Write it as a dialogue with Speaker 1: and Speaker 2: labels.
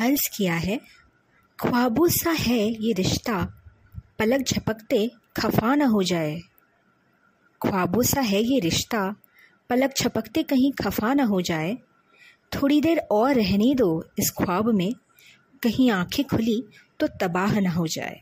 Speaker 1: अर्ज़ किया है ख्वाबों सा है ये रिश्ता, पलक झपकते खफा न हो जाए। ख्वाबों सा है ये रिश्ता, पलक झपकते कहीं खफा न हो जाए। थोड़ी देर और रहने दो इस ख्वाब में, कहीं आँखें खुली तो तबाह न हो जाए।